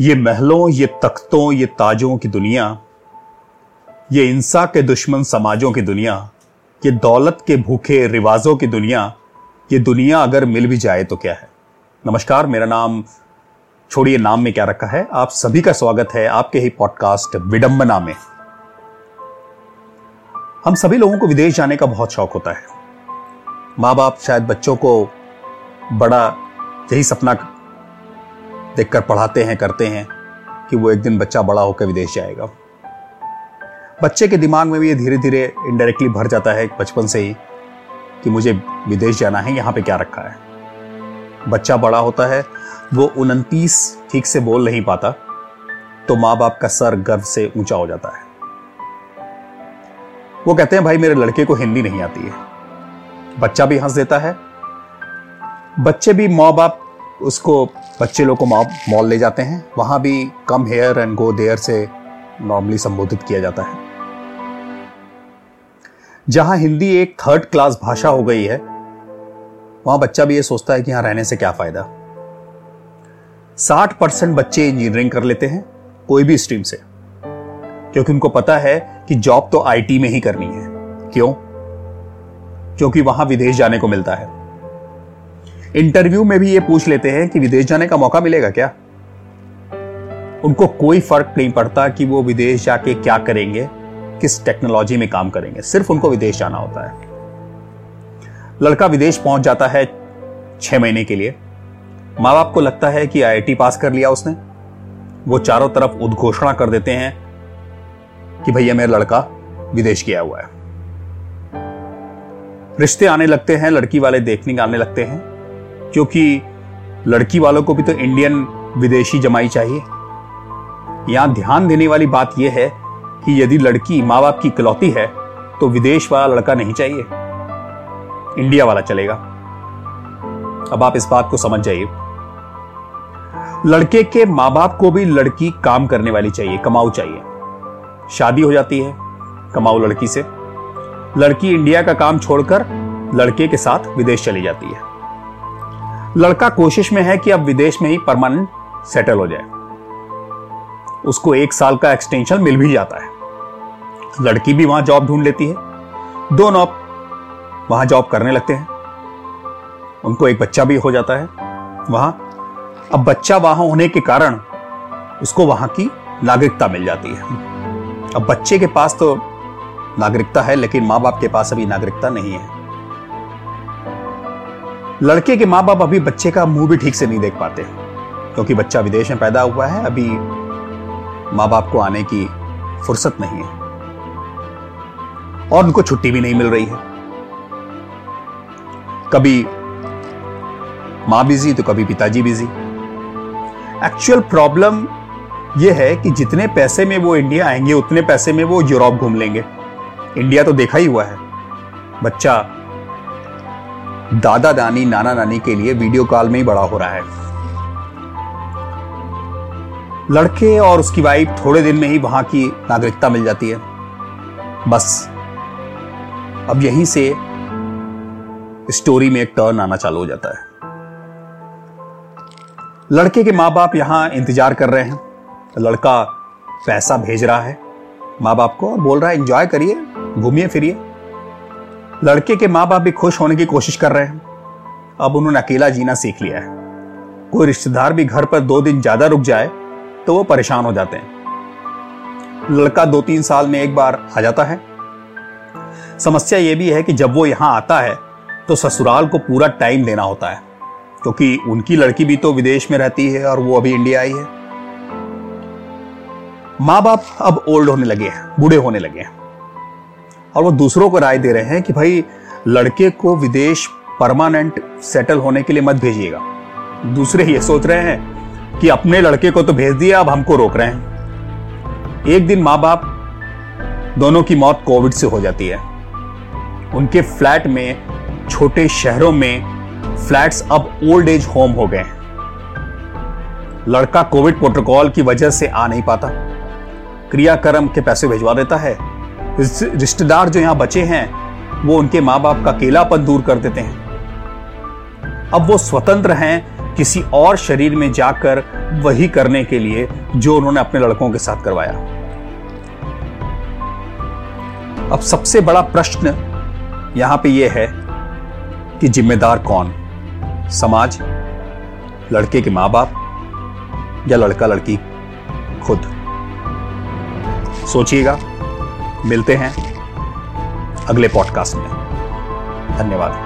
ये महलों, ये तख्तों, ये ताजों की दुनिया, ये इंसा के दुश्मन समाजों की दुनिया, ये दौलत के भूखे रिवाजों की दुनिया, ये दुनिया अगर मिल भी जाए तो क्या है? नमस्कार, मेरा नाम छोड़िए, नाम में क्या रखा है? आप सभी का स्वागत है आपके ही पॉडकास्ट विडंबना में। हम सभी लोगों को विदेश जाने का बहुत शौक होता है। माँ बाप शायद बच्चों को बड़ा यही सपना देखकर पढ़ाते हैं, करते हैं कि वो एक दिन बच्चा बड़ा होकर विदेश जाएगा। बच्चे के दिमाग में भी ये धीरे धीरे इनडायरेक्टली भर जाता है बचपन से ही कि मुझे विदेश जाना है, यहाँ पे क्या रखा है। बच्चा बड़ा होता है, वो उनतीस ठीक से बोल नहीं पाता तो माँ बाप का सर गर्व से ऊँचा हो जाता है। वो कहते हैं, भाई, मेरे लड़के को हिंदी नहीं आती है। बच्चा भी हंस देता है। बच्चे भी माँ बाप उसको बच्चे लोग को मॉल ले जाते हैं। वहाँ भी come here and go there से नॉर्मली संबोधित किया जाता है। जहाँ हिंदी एक थर्ड क्लास भाषा हो गई है, वहाँ बच्चा भी ये सोचता है कि यहाँ रहने से क्या फ़ायदा। साठ परसेंट बच्चे इंजीनियरिंग कर लेते हैं, कोई भी स्ट्रीम से। क्योंकि उनको पता है कि जॉब तो आईटी में ही करनी है। क्यों? क्योंकि वहाँ विदेश जाने को मिलता है। इंटरव्यू में भी ये पूछ लेते हैं कि विदेश जाने का मौका मिलेगा क्या? उनको कोई फ़र्क नहीं पड़ता कि वो विदेश जाके क्या करेंगे, किस टेक्नोलॉजी में काम करेंगे, सिर्फ़ उनको विदेश जाना होता है। लड़का विदेश पहुँच जाता है छह महीने के लिए। माँ बाप को लगता है कि आईआईटी पास कर लिया उसने। वो चारों तरफ़ उद्घोषणा कर देते हैं कि भैया मेरा लड़का विदेश गया हुआ है। रिश्ते आने लगते हैं, लड़की वाले देखने आने लगते हैं। क्योंकि लड़की वालों को भी तो इंडियन विदेशी जमाई चाहिए। यहाँ ध्यान देने वाली बात यह है कि यदि लड़की माँ बाप की इकलौती है तो विदेश वाला लड़का नहीं चाहिए। इंडिया वाला चलेगा। अब आप इस बात को समझ जाइए। लड़के के माँ बाप को भी लड़की काम करने वाली चाहिए, कमाऊ चाहिए। शादी हो जाती है, कमाऊ लड़की से। लड़की इंडिया का काम छोड़कर लड़के के साथ विदेश चली जाती है। लड़का कोशिश में है कि अब विदेश में ही परमानेंट सेटल हो जाए। उसको एक साल का एक्सटेंशन मिल भी जाता है। लड़की भी वहाँ जॉब ढूंढ लेती है। दोनों वहाँ जॉब करने लगते हैं। उनको एक बच्चा भी हो जाता है वहाँ। अब बच्चा वहाँ होने के कारण उसको वहाँ की नागरिकता मिल जाती है। अब बच्चे के पास तो नागरिकता है, लेकिन माँ बाप के पास अभी नागरिकता नहीं है। लड़के के माँ बाप अभी बच्चे का मुँह भी ठीक से नहीं देख पाते। क्योंकि बच्चा विदेश में पैदा हुआ है, अभी माँ बाप को आने की फुर्सत नहीं है। और उनको छुट्टी भी नहीं मिल रही है। कभी माँ बिज़ी तो कभी पिताजी बिज़ी। एक्चुअल प्रॉब्लम यह है कि जितने पैसे में वो इंडिया आएँगे, उतने पैसे में वो यूरोप घूम लेंगे। इंडिया तो देखा ही हुआ है। बच्चा दादा दानी, नाना नानी के लिए वीडियो कॉल में ही बड़ा हो रहा है। लड़के और उसकी वाइफ थोड़े दिन में ही वहाँ की नागरिकता मिल जाती है। बस, अब यहीं से स्टोरी में एक टर्न आना चालू हो जाता है। लड़के के माँ बाप यहाँ इंतज़ार कर रहे हैं। लड़का पैसा भेज रहा है माँ बाप को, और बोल रहा है, एंजॉय करिए घूमिए फिरिए लड़के के माँ बाप भी खुश होने की कोशिश कर रहे हैं। अब उन्होंने अकेला जीना सीख लिया है। कोई रिश्तेदार भी घर पर दो दिन ज़्यादा रुक जाए तो वो परेशान हो जाते हैं। लड़का दो तीन साल में एक बार आ जाता है। समस्या यह भी है कि जब वो यहाँ आता है तो ससुराल को पूरा टाइम देना होता है, क्योंकि उनकी लड़की भी तो विदेश में रहती है और वो अभी इंडिया आई है। माँ बाप अब ओल्ड होने लगे हैं, बूढ़े होने लगे हैं। और वो दूसरों को राय दे रहे हैं कि भाई, लड़के को विदेश परमानेंट सेटल होने के लिए मत भेजिएगा। दूसरे ये सोच रहे हैं कि अपने लड़के को तो भेज दिया, अब हमको रोक रहे हैं। एक दिन माँ बाप दोनों की मौत कोविड से हो जाती है। उनके फ्लैट में, छोटे शहरों में फ्लैट्स अब ओल्ड एज होम हो गए लड़का कोविड प्रोटोकॉल की वजह से आ नहीं पाता। क्रियाक्रम के पैसे भिजवा देता है। रिश्तेदार जो यहाँ बचे हैं, वो उनके माँ बाप का अकेलापन दूर कर देते हैं। अब वो स्वतंत्र हैं किसी और शरीर में जाकर वही करने के लिए जो उन्होंने अपने लड़कों के साथ करवाया। अब सबसे बड़ा प्रश्न यहाँ पे यह है कि जिम्मेदार कौन? समाज, लड़के के माँ बाप या लड़का लड़की खुद? सोचिएगा। मिलते हैं अगले पॉडकास्ट में। धन्यवाद।